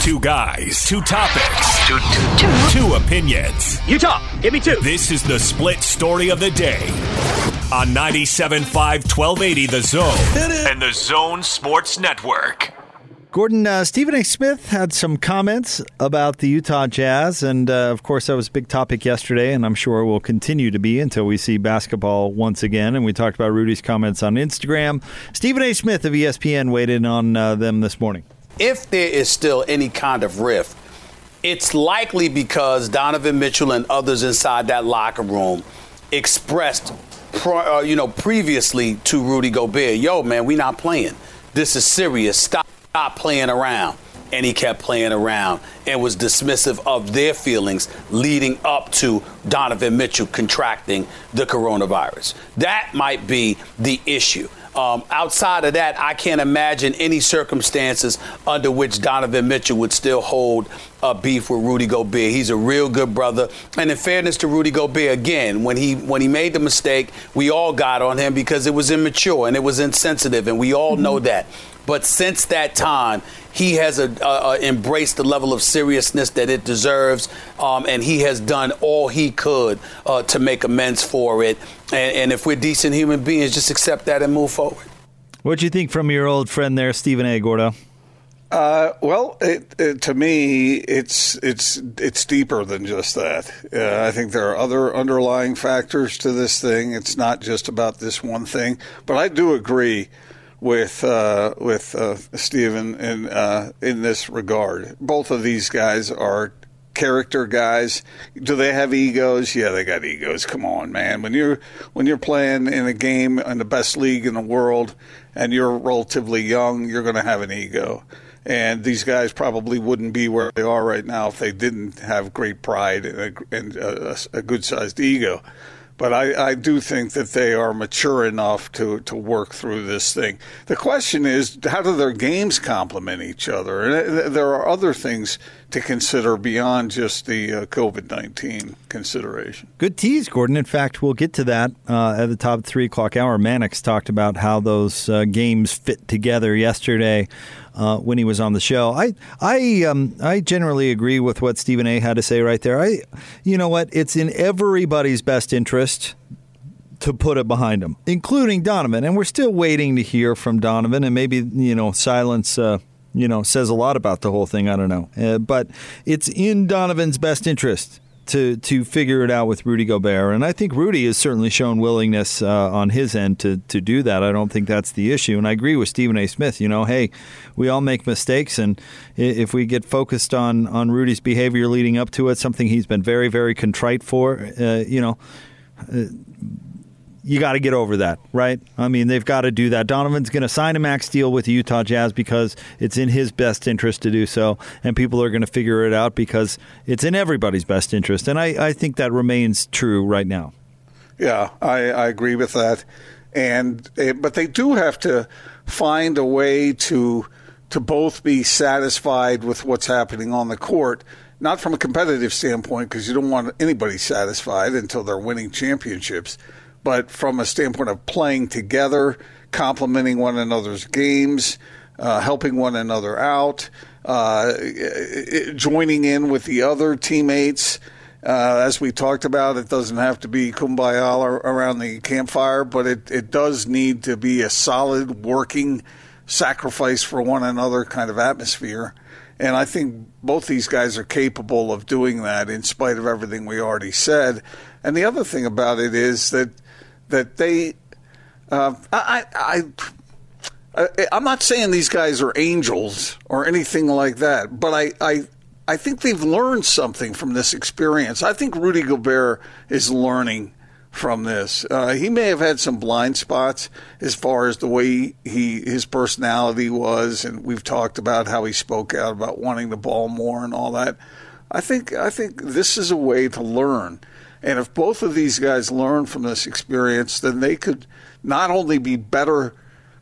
Two guys, two topics, two, two, two. two opinions. Utah, give me two. This is the split story of the day on 97.5 1280 The Zone and The Zone Sports Network. Gordon, uh, Stephen A. Smith had some comments about the Utah Jazz, and uh, of course, that was a big topic yesterday, and I'm sure will continue to be until we see basketball once again. And we talked about Rudy's comments on Instagram. Stephen A. Smith of ESPN weighed in on uh, them this morning. If there is still any kind of rift, it's likely because Donovan Mitchell and others inside that locker room expressed, uh, you know, previously to Rudy Gobert, "Yo, man, we not playing. This is serious. Stop." stop playing around. And he kept playing around and was dismissive of their feelings leading up to Donovan Mitchell contracting the coronavirus. That might be the issue. Um, outside of that, I can't imagine any circumstances under which Donovan Mitchell would still hold a beef with Rudy Gobert. He's a real good brother. And in fairness to Rudy Gobert, again, when he when he made the mistake, we all got on him because it was immature and it was insensitive, and we all know that. But since that time, he has a, uh, embraced the level of seriousness that it deserves, um, and he has done all he could uh, to make amends for it. And, and if we're decent human beings, just accept that and move forward. What do you think from your old friend there, Stephen A. Gordo? Uh, well, it, it, to me, it's it's it's deeper than just that. Uh, I think there are other underlying factors to this thing. It's not just about this one thing. But I do agree with uh, with uh, Stephen in uh, in this regard. Both of these guys are character guys. Do they have egos? Yeah, they got egos. Come on, man. When you're when you're playing in a game in the best league in the world and you're relatively young, you're going to have an ego. And these guys probably wouldn't be where they are right now if they didn't have great pride and a, and a, a good sized ego but I, I, do think that they are mature enough to, to work through this thing. The question is, how do their games complement each other? And uh, there are other things to consider beyond just the uh, COVID 19 consideration. Good tease, Gordon. In fact, we'll get to that uh, at the top three o'clock hour. Mannix talked about how those uh, games fit together yesterday uh, when he was on the show. I I um, I generally agree with what Stephen A. had to say right there. I, you know what? It's in everybody's best interest to put it behind him, including Donovan. And we're still waiting to hear from Donovan, and maybe you know silence. Uh, you know, says a lot about the whole thing. I don't know, uh, but it's in Donovan's best interest to to figure it out with Rudy Gobert, and I think Rudy has certainly shown willingness uh, on his end to to do that. I don't think that's the issue, and I agree with Stephen A. Smith. You know, hey, we all make mistakes, and if we get focused on on Rudy's behavior leading up to it, something he's been very very contrite for, uh, you know. Uh, you got to get over that, right? I mean, they've got to do that. Donovan's going to sign a max deal with the Utah Jazz because it's in his best interest to do so, and people are going to figure it out because it's in everybody's best interest. And I, I think that remains true right now. Yeah, I, I agree with that. And eh, but they do have to find a way to to both be satisfied with what's happening on the court not from a competitive standpoint because you don't want anybody satisfied until they're winning championships but from a standpoint of playing together, complementing one another's games, uh, helping one another out, uh, joining in with the other teammates. Uh, as we talked about, it doesn't have to be kumbaya around the campfire, but it, it does need to be a solid, working, sacrifice for one another kind of atmosphere. And I think both these guys are capable of doing that in spite of everything we already said. And the other thing about it is that that they. Uh, I, I, I, I'm not saying these guys are angels or anything like that, but I, I, I think they've learned something from this experience. I think Rudy Gobert is learning from this. Uh, he may have had some blind spots as far as the way he his personality was, and we've talked about how he spoke out about wanting the ball more and all that. I think I think this is a way to learn. And if both of these guys learn from this experience, then they could not only be better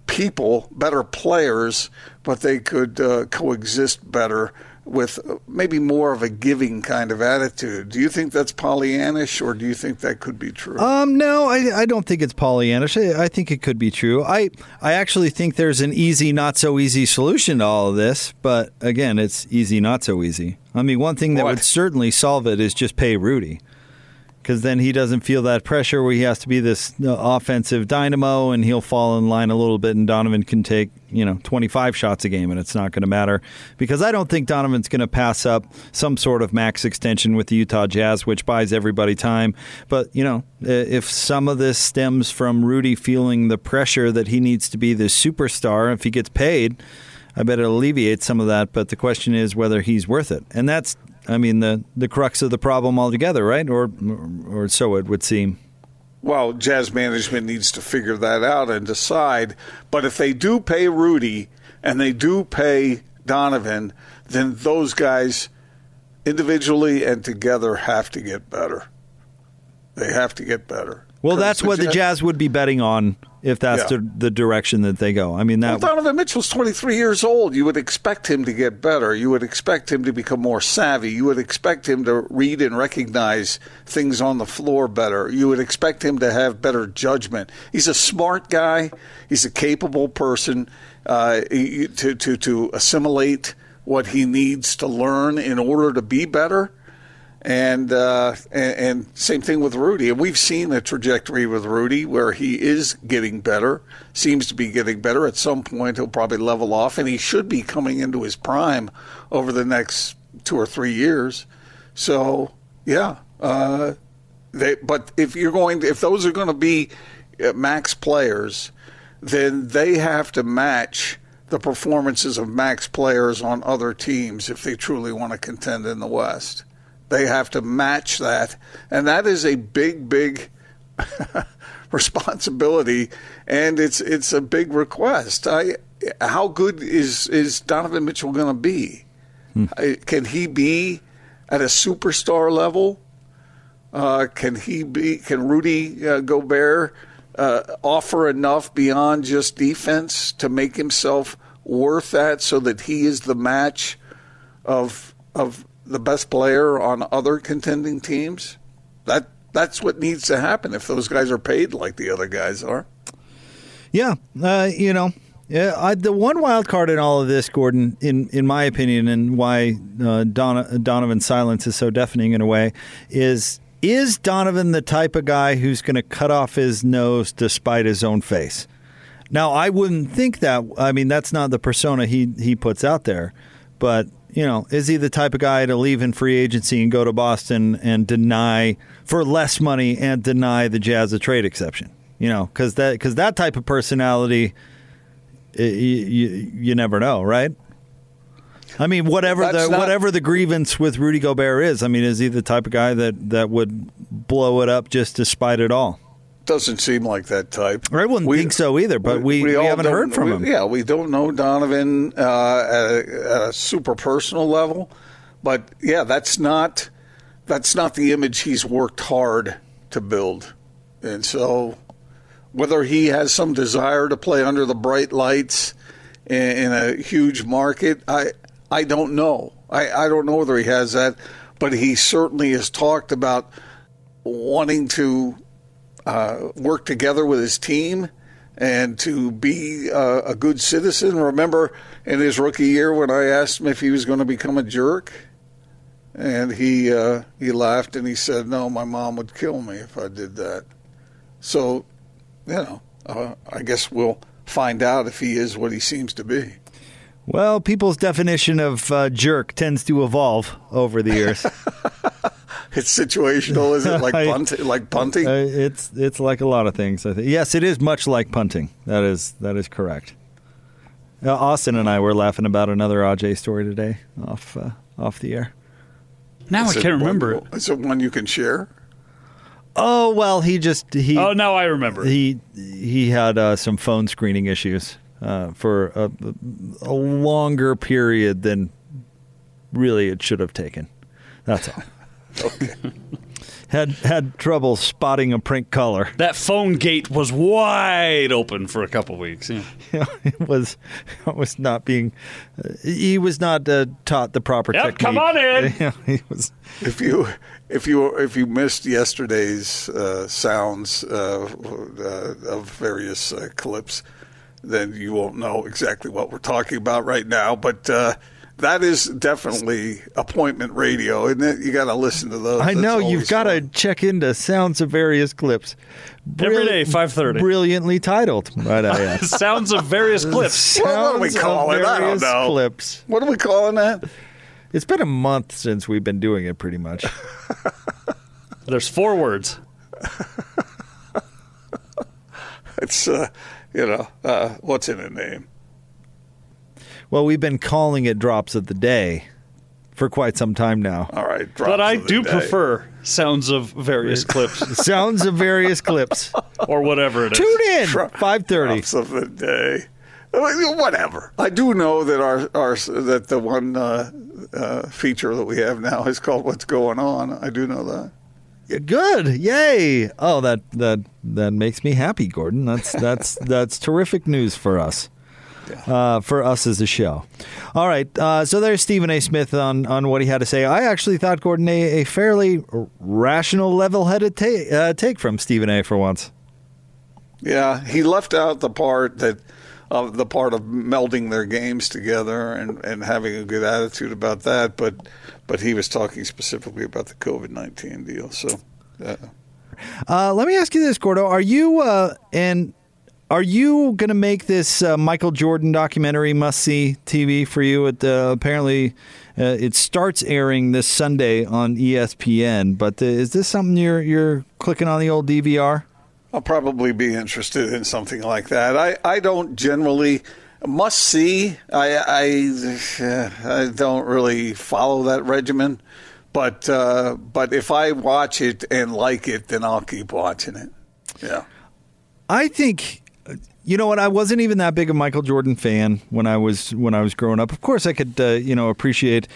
people, better players, but they could uh, coexist better with maybe more of a giving kind of attitude. Do you think that's Pollyannish, or do you think that could be true? Um, no, I, I don't think it's Pollyannish. I, I think it could be true. I I actually think there's an easy, not so easy solution to all of this. But again, it's easy, not so easy. I mean, one thing that What? would certainly solve it is just pay Rudy. Because then he doesn't feel that pressure where he has to be this offensive dynamo, and he'll fall in line a little bit, and Donovan can take you know 25 shots a game, and it's not going to matter. Because I don't think Donovan's going to pass up some sort of max extension with the Utah Jazz, which buys everybody time. But you know, if some of this stems from Rudy feeling the pressure that he needs to be the superstar, if he gets paid, I bet it alleviates some of that. But the question is whether he's worth it, and that's, I mean, the the crux of the problem altogether, right? Or or so it would seem. Well, Jazz management needs to figure that out and decide. But if they do pay Rudy and they do pay Donovan, then those guys individually and together have to get better. They have to get better. Well, that's what the Jazz would be betting on if that's Yeah. the, the direction that they go. I mean, Well, that Donovan Mitchell's 23 years old. You would expect him to get better. You would expect him to become more savvy. You would expect him to read and recognize things on the floor better. You would expect him to have better judgment. He's a smart guy. He's a capable person uh, to, to, to assimilate what he needs to learn in order to be better. And, uh, and and same thing with Rudy. And we've seen a trajectory with Rudy where he is getting better, seems to be getting better. At some point, he'll probably level off, and he should be coming into his prime over the next two or three years. So, yeah. Uh, they, but if you're going, to, if those are going to be uh, max players, then they have to match the performances of max players on other teams if they truly want to contend in the West. They have to match that, and that is a big, big responsibility, and it's it's a big request. I, how good is is Donovan Mitchell going to be? I- Can he be at a superstar level? Uh, can he be? Can Rudy uh, Gobert uh, offer enough beyond just defense to make himself worth that, so that he is the match of of the best player on other contending teams? That that's what needs to happen if those guys are paid like the other guys are. Yeah, uh, you know, yeah. I, the one wild card in all of this, Gordon, in in my opinion, and why uh, Don, Donovan's silence is so deafening in a way, is is Donovan the type of guy who's going to cut off his nose despite his own face? Now, I wouldn't think that. I mean, that's not the persona he he puts out there, but. You know, is he the type of guy to leave in free agency and go to Boston and deny for less money and deny the Jazz a trade exception? You know, because that because that type of personality, you, you, you never know, right? I mean, whatever That's the not- whatever the grievance with Rudy Gobert is, I mean, is he the type of guy that, that would blow it up just to spite it all? Doesn't seem like that type. I wouldn't think so either, but we, we, all haven't heard from we- him. Yeah, we don't know Donovan uh, at, a, at a super personal level, but yeah, that's not that's not the image he's worked hard to build, and so whether he has some desire to play under the bright lights in, in a huge market, I I don't know. I, I don't know whether he has that, but he certainly has talked about wanting to uh, work together with his team and to be uh, a good citizen. Remember in his rookie year when I asked him if he was going to become a jerk, and he uh, he laughed and he said, "No, my mom would kill me if I did that." So, you know, uh, I guess we'll find out if he is what he seems to be. Well, people's definition of uh, jerk tends to evolve over the years. It's situational, is it? Like I- punting? Like punting? Uh, it's it's like a lot of things. I think. Yes, it is much like punting. That is that is correct. Uh, Austin and I were laughing about another Aj story today off uh, off the air. Now Is I can't one- remember it. Is it one you can share? Oh well, he just he Oh, now I remember. he he had uh, some phone screening issues uh, for a, a longer period than really it should have taken. That's all. had had trouble spotting a print color. That phone gate was wide open for a couple weeks. Yeah. It was it was not being uh, he was not uh, taught the proper Yep, technique. come on in. Yeah, he was If you if you if you missed yesterday's uh, sounds uh, uh, of various uh, clips, then you won't know exactly what we're talking about right now. But uh, that is definitely appointment radio, isn't it? You got to listen to those. I That's know you've got to check into sounds of various clips. Every day, 5:30. Brilliantly titled, might I add. Sounds of various clips. Well, what do we Sounds call it? I don't know. Clips. What are we calling that? It's been a month since we've been doing it, pretty much. There's four words. It's uh, you know uh, what's in a name. Well, we've been calling it drops of the day for quite some time now. All right, But I of the do day. prefer sounds of various clips Sounds of various clips. or whatever it is. Tune in, five thirty. drops of the day. Whatever. I do know that our our that the one uh, uh, feature that we have now is called "What's Going On." I do know that. Good, yay! Oh, that that that makes me happy, Gordon. That's that's that's terrific news for us. Uh, for us as a show. All right, uh, so there's Stephen A. Smith on, on what he had to say. I actually thought Gordon a, a fairly rational, level-headed ta- uh, take from Stephen A. for once. Yeah, he left out the part that of the part of melding their games together and, and having a good attitude about that, but but he was talking specifically about the COVID nineteen deal. So. Uh, Uh, let me ask you this, Gordo: Are you uh, and are you going to make this uh, Michael Jordan documentary must see TV for you? It uh, apparently uh, it starts airing this Sunday on ESPN. But uh, is this something you're you're clicking on the old DVR? I'll probably be interested in something like that. I, I don't generally must see. I I, I don't really follow that regimen, but uh, but if I watch it and like it, then I'll keep watching it. Yeah. I think you know what I wasn't even that big of a Michael Jordan fan when I was when I was growing up. Of course, I could uh, you know appreciate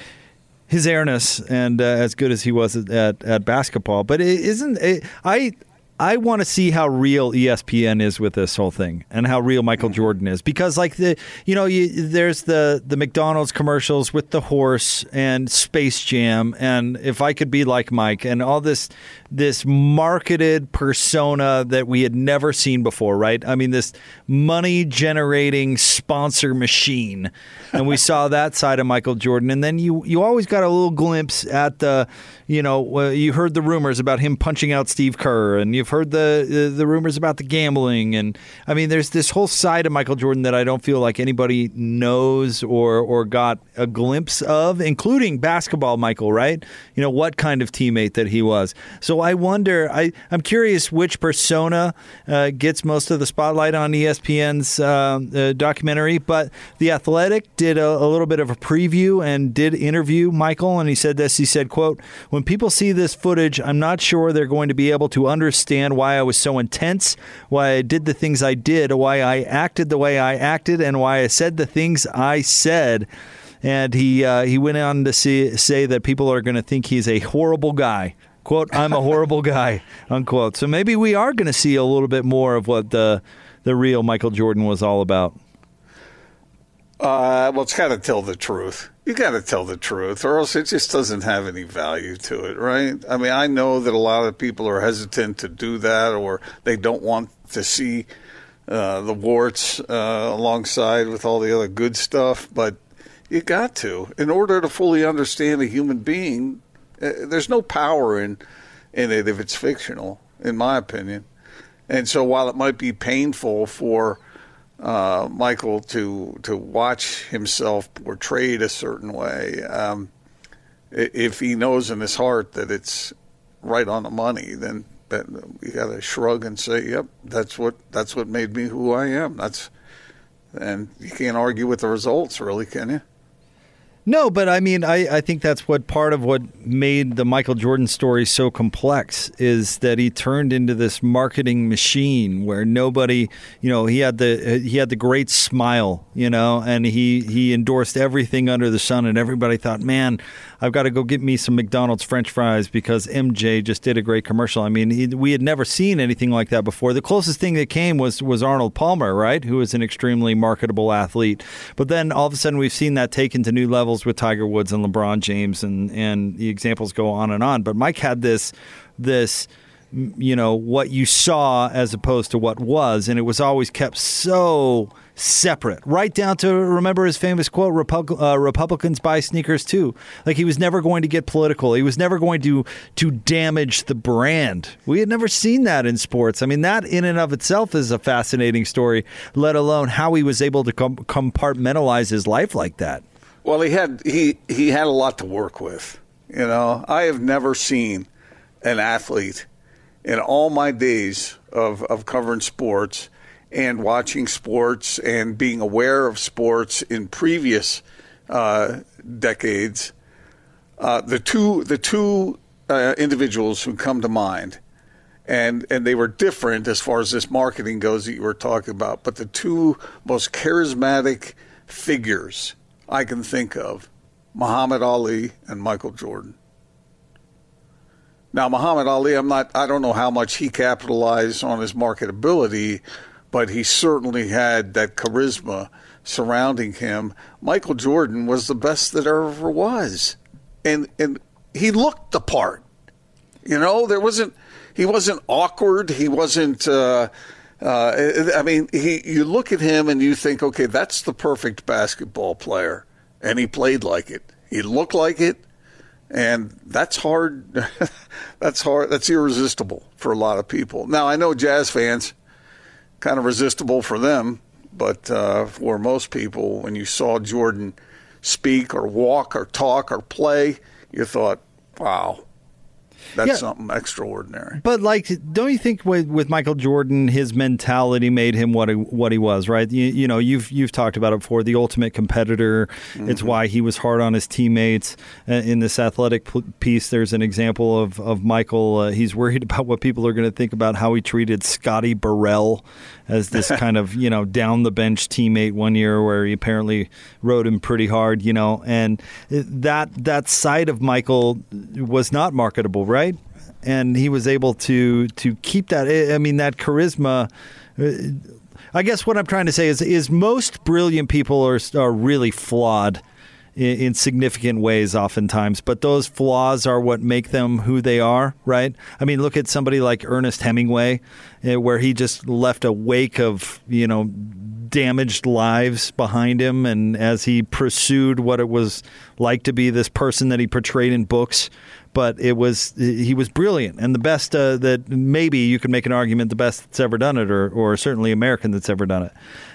his airness and uh, as good as he was at at, at basketball, but it isn't it, I. I want to see how real ESPN is with this whole thing, and how real Michael Jordan is, because like the you know you, there's the the McDonald's commercials with the horse and Space Jam, and if I could be like Mike, and all this this marketed persona that we had never seen before, right? I mean, this money generating sponsor machine. And we saw that side of Michael Jordan. And then you, you always got a little glimpse at the, you know, uh, you heard the rumors about him punching out Steve Kerr, and you've heard the, the, the rumors about the gambling. And I mean, there's this whole side of Michael Jordan that I don't feel like anybody knows or, or got a glimpse of, including basketball Michael, right? You know, what kind of teammate that he was. So I wonder, I, I'm curious which persona uh, gets most of the spotlight on ESPN's uh, uh, documentary. But The Athletic did a, a little bit of a preview and did interview Michael, and he said this. He said, "quote When people see this footage, I'm not sure they're going to be able to understand why I was so intense, why I did the things I did, why I acted the way I acted, and why I said the things I said." And he uh, he went on to see, say that people are going to think he's a horrible guy. "Quote: I'm a horrible guy." Unquote. So maybe we are going to see a little bit more of what the the real Michael Jordan was all about. Uh, well, it's got to tell the truth. You got to tell the truth, or else it just doesn't have any value to it, right? I mean, I know that a lot of people are hesitant to do that, or they don't want to see uh, the warts uh, alongside with all the other good stuff, but you got to. In order to fully understand a human being, uh, there's no power in in it if it's fictional, in my opinion. And so, while it might be painful for uh, Michael to to watch himself portrayed a certain way. Um, if he knows in his heart that it's right on the money, then that you got to shrug and say, "Yep, that's what that's what made me who I am." That's and you can't argue with the results, really, can you? No, but I mean, I, I think that's what part of what made the Michael Jordan story so complex is that he turned into this marketing machine where nobody, you know, he had the he had the great smile, you know, and he he endorsed everything under the sun, and everybody thought, man, I've got to go get me some McDonald's French fries because MJ just did a great commercial. I mean, he, we had never seen anything like that before. The closest thing that came was was Arnold Palmer, right, who was an extremely marketable athlete, but then all of a sudden we've seen that taken to new levels with Tiger Woods and LeBron James, and and the examples go on and on. But Mike had this this you know what you saw as opposed to what was, and it was always kept so separate, right down to remember his famous quote: Repub- uh, "Republicans buy sneakers too." Like he was never going to get political. He was never going to to damage the brand. We had never seen that in sports. I mean, that in and of itself is a fascinating story. Let alone how he was able to com- compartmentalize his life like that. Well, he had he he had a lot to work with. You know, I have never seen an athlete in all my days of of covering sports and watching sports and being aware of sports in previous uh, decades. Uh, the two the two uh, individuals who come to mind, and and they were different as far as this marketing goes that you were talking about, but the two most charismatic figures I can think of Muhammad Ali and Michael Jordan. Now, Muhammad Ali, I'm not, I don't know how much he capitalized on his marketability, but he certainly had that charisma surrounding him. Michael Jordan was the best that ever was. And, and he looked the part. You know, there wasn't, he wasn't awkward. He wasn't, uh, uh, I mean, he, you look at him and you think, okay, that's the perfect basketball player. And he played like it. He looked like it. And that's hard. that's hard. That's irresistible for a lot of people. Now, I know jazz fans, kind of resistible for them, but uh, for most people, when you saw Jordan speak or walk or talk or play, you thought, wow, that's Yeah. something extraordinary. But like, don't you think with, with Michael Jordan, his mentality made him what he, what he was, right? You, you know, you've you've talked about it before. The ultimate competitor. It's why he was hard on his teammates. Uh, in this athletic p- piece, there's an example of of Michael. Uh, he's worried about what people are going to think about how he treated Scotty Burrell as this kind of you know down the bench teammate one year, where he apparently rode him pretty hard. You know, and that that side of Michael was not marketable, right? and he was able to to keep that. I mean, that charisma. uh, I guess what I'm trying to say is is most brilliant people are are really flawed in, in significant ways, oftentimes. But those flaws are what make them who they are, right? I mean, look at somebody like Ernest Hemingway, uh, where he just left a wake of you know damaged lives behind him and as he pursued what it was like to be this person that he portrayed in books but it was he was brilliant and the best uh, that maybe you could make an argument the best that's ever done it or, or certainly American that's ever done it.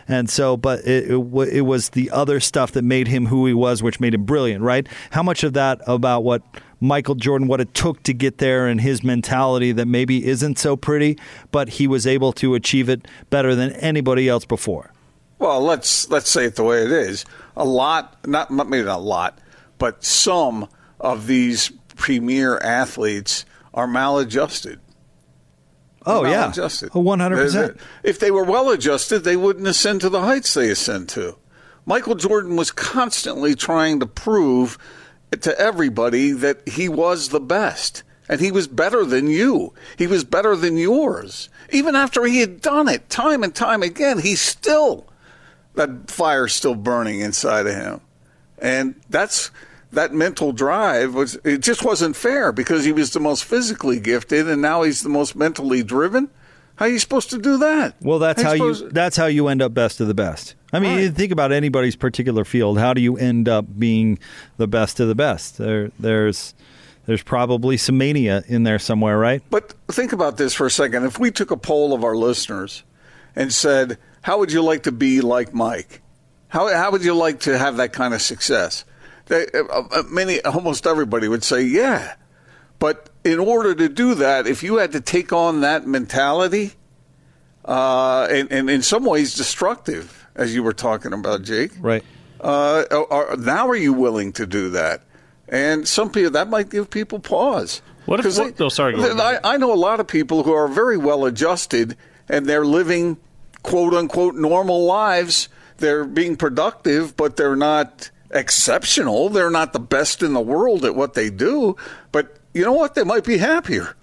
And so but it, it, it was the other stuff that made him who he was which made him brilliant right? How much of that about what Michael Jordan what it took to get there and his mentality that maybe isn't so pretty but he was able to achieve it better than anybody else before? Well, let's let's say it the way it is. A lot, not maybe not a lot, but some of these premier athletes are maladjusted. oh yeah maladjusted. 100% If they were well adjusted, they wouldn't ascend to the heights they ascend to. Michael Jordan was constantly trying to prove to everybody that he was the best. And he was better than you. He was better than yours. Even after he had done it time and time again, he still, that fire's still burning inside of him. And that's, that mental drive was, it just wasn't fair because he was the most physically gifted and now he's the most mentally driven. How are you supposed to do that? Well, that's how you supposed- that's how you end up best of the best. I mean, Right. you think about anybody's particular field. How do you end up being the best of the best? There, there's there's probably some mania in there somewhere, right? But think about this for a second. If we took a poll of our listeners and said, "How would you like to be like Mike? How how would you like to have that kind of success?" They, uh, uh, many, almost everybody would say, "Yeah." But in order to do that, if you had to take on that mentality, uh, and, and in some ways destructive, as you were talking about, Jake, Right. Uh, are, now are you willing to do that? And some people that might give people pause. What if- what- oh, sorry, ahead. I, I know a lot of people who are very well adjusted and they're living quote unquote normal lives. They're being productive, but they're not exceptional. They're not the best in the world at what they do. But you know what? They might be happier.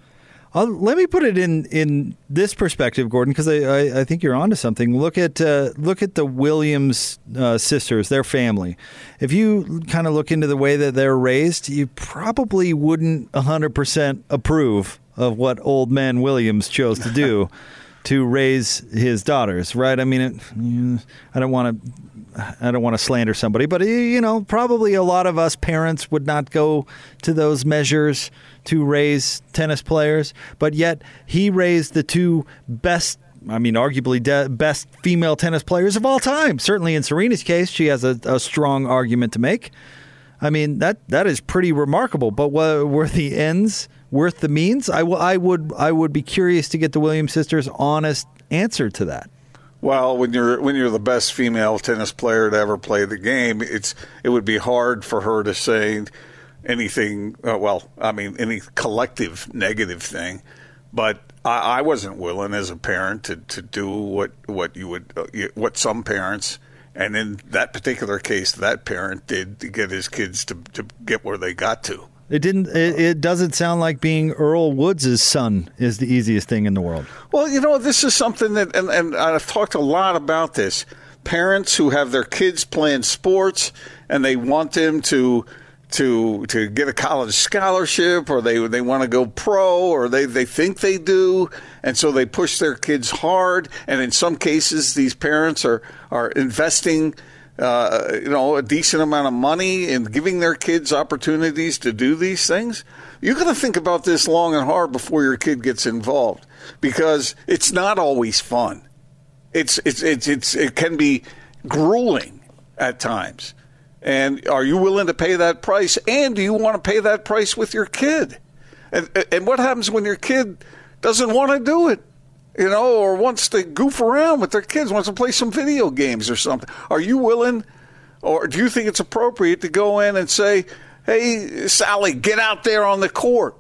Let me put it in in this perspective, Gordon, because I, I, I think you're onto something. Look at uh, look at the Williams uh, sisters, their family. If you kind of look into the way that they're raised, you probably wouldn't 100% approve of what old man Williams chose to do to raise his daughters, right? I mean, it, I don't want to. I don't want to slander somebody, but you know, probably a lot of us parents would not go to those measures to raise tennis players. But yet, he raised the two best. I mean, arguably de- best female tennis players of all time. Certainly, in Serena's case, she has a, a strong argument to make. I mean, that that is pretty remarkable. But were, were the ends worth the means? I, w- I would I would be curious to get the Williams sisters' honest answer to that. Well, when you're when you're the best female tennis player to ever play the game, it's it would be hard for her to say anything. Uh, well, I mean, any collective negative thing. But I, I wasn't willing as a parent to, to do what what you would uh, you- what some parents and in that particular case, that parent did to get his kids to, to get where they got to. It didn't. It, it doesn't sound like being Earl Woods' son is the easiest thing in the world. Well, you know, this is something that, and, and I've talked a lot about this. Parents who have their kids playing sports and they want them to to to get a college scholarship or they they want to go pro or they, they think they do and so they push their kids hard and in some cases these parents are are investing uh, you know a decent amount of money and giving their kids opportunities to do these things you got to think about this long and hard before your kid gets involved because it's not always fun it's it's it's, it's it can be grueling at times and are you willing to pay that price? And do you want to pay that price with your kid? And and what happens when your kid doesn't want to do it? You know, or wants to goof around with their kids, wants to play some video games or something. Are you willing or do you think it's appropriate to go in and say, "Hey, Sally, get out there on the court."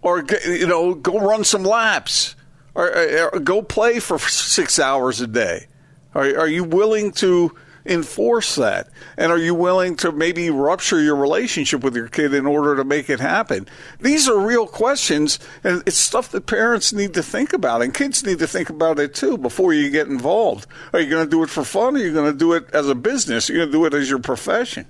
Or you know, go run some laps. Or, or go play for 6 hours a day. Are, are you willing to enforce that? And are you willing to maybe rupture your relationship with your kid in order to make it happen? These are real questions, and it's stuff that parents need to think about, and kids need to think about it too before you get involved. Are you going to do it for fun, or are you going to do it as a business? Are you going to do it as your profession?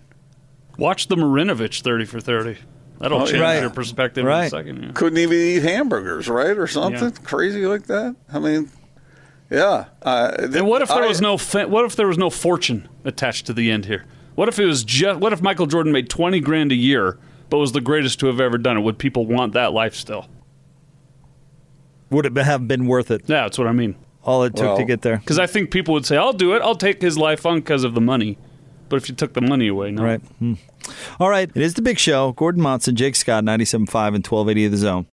Watch the Marinovich 30 for 30. That'll Oh, change right. your perspective in a second. yeah. Couldn't even eat hamburgers, right, or something Yeah. crazy like that. I mean, yeah. Uh, And what if there I- was no fa- what if there was no fortune attached to the end here? What if it was just what if Michael Jordan made 20 grand a year but was the greatest to have ever done it? Would people want that life still? Would it have been worth it? Yeah, that's what I mean. All it took Well- to get there. Cuz I think people would say, "I'll do it. I'll take his life on because of the money." But if you took the money away, no. Right. Hmm. All right. It is the big show. Gordon Monson, Jake Scott, 97.5 and 1280 of the zone.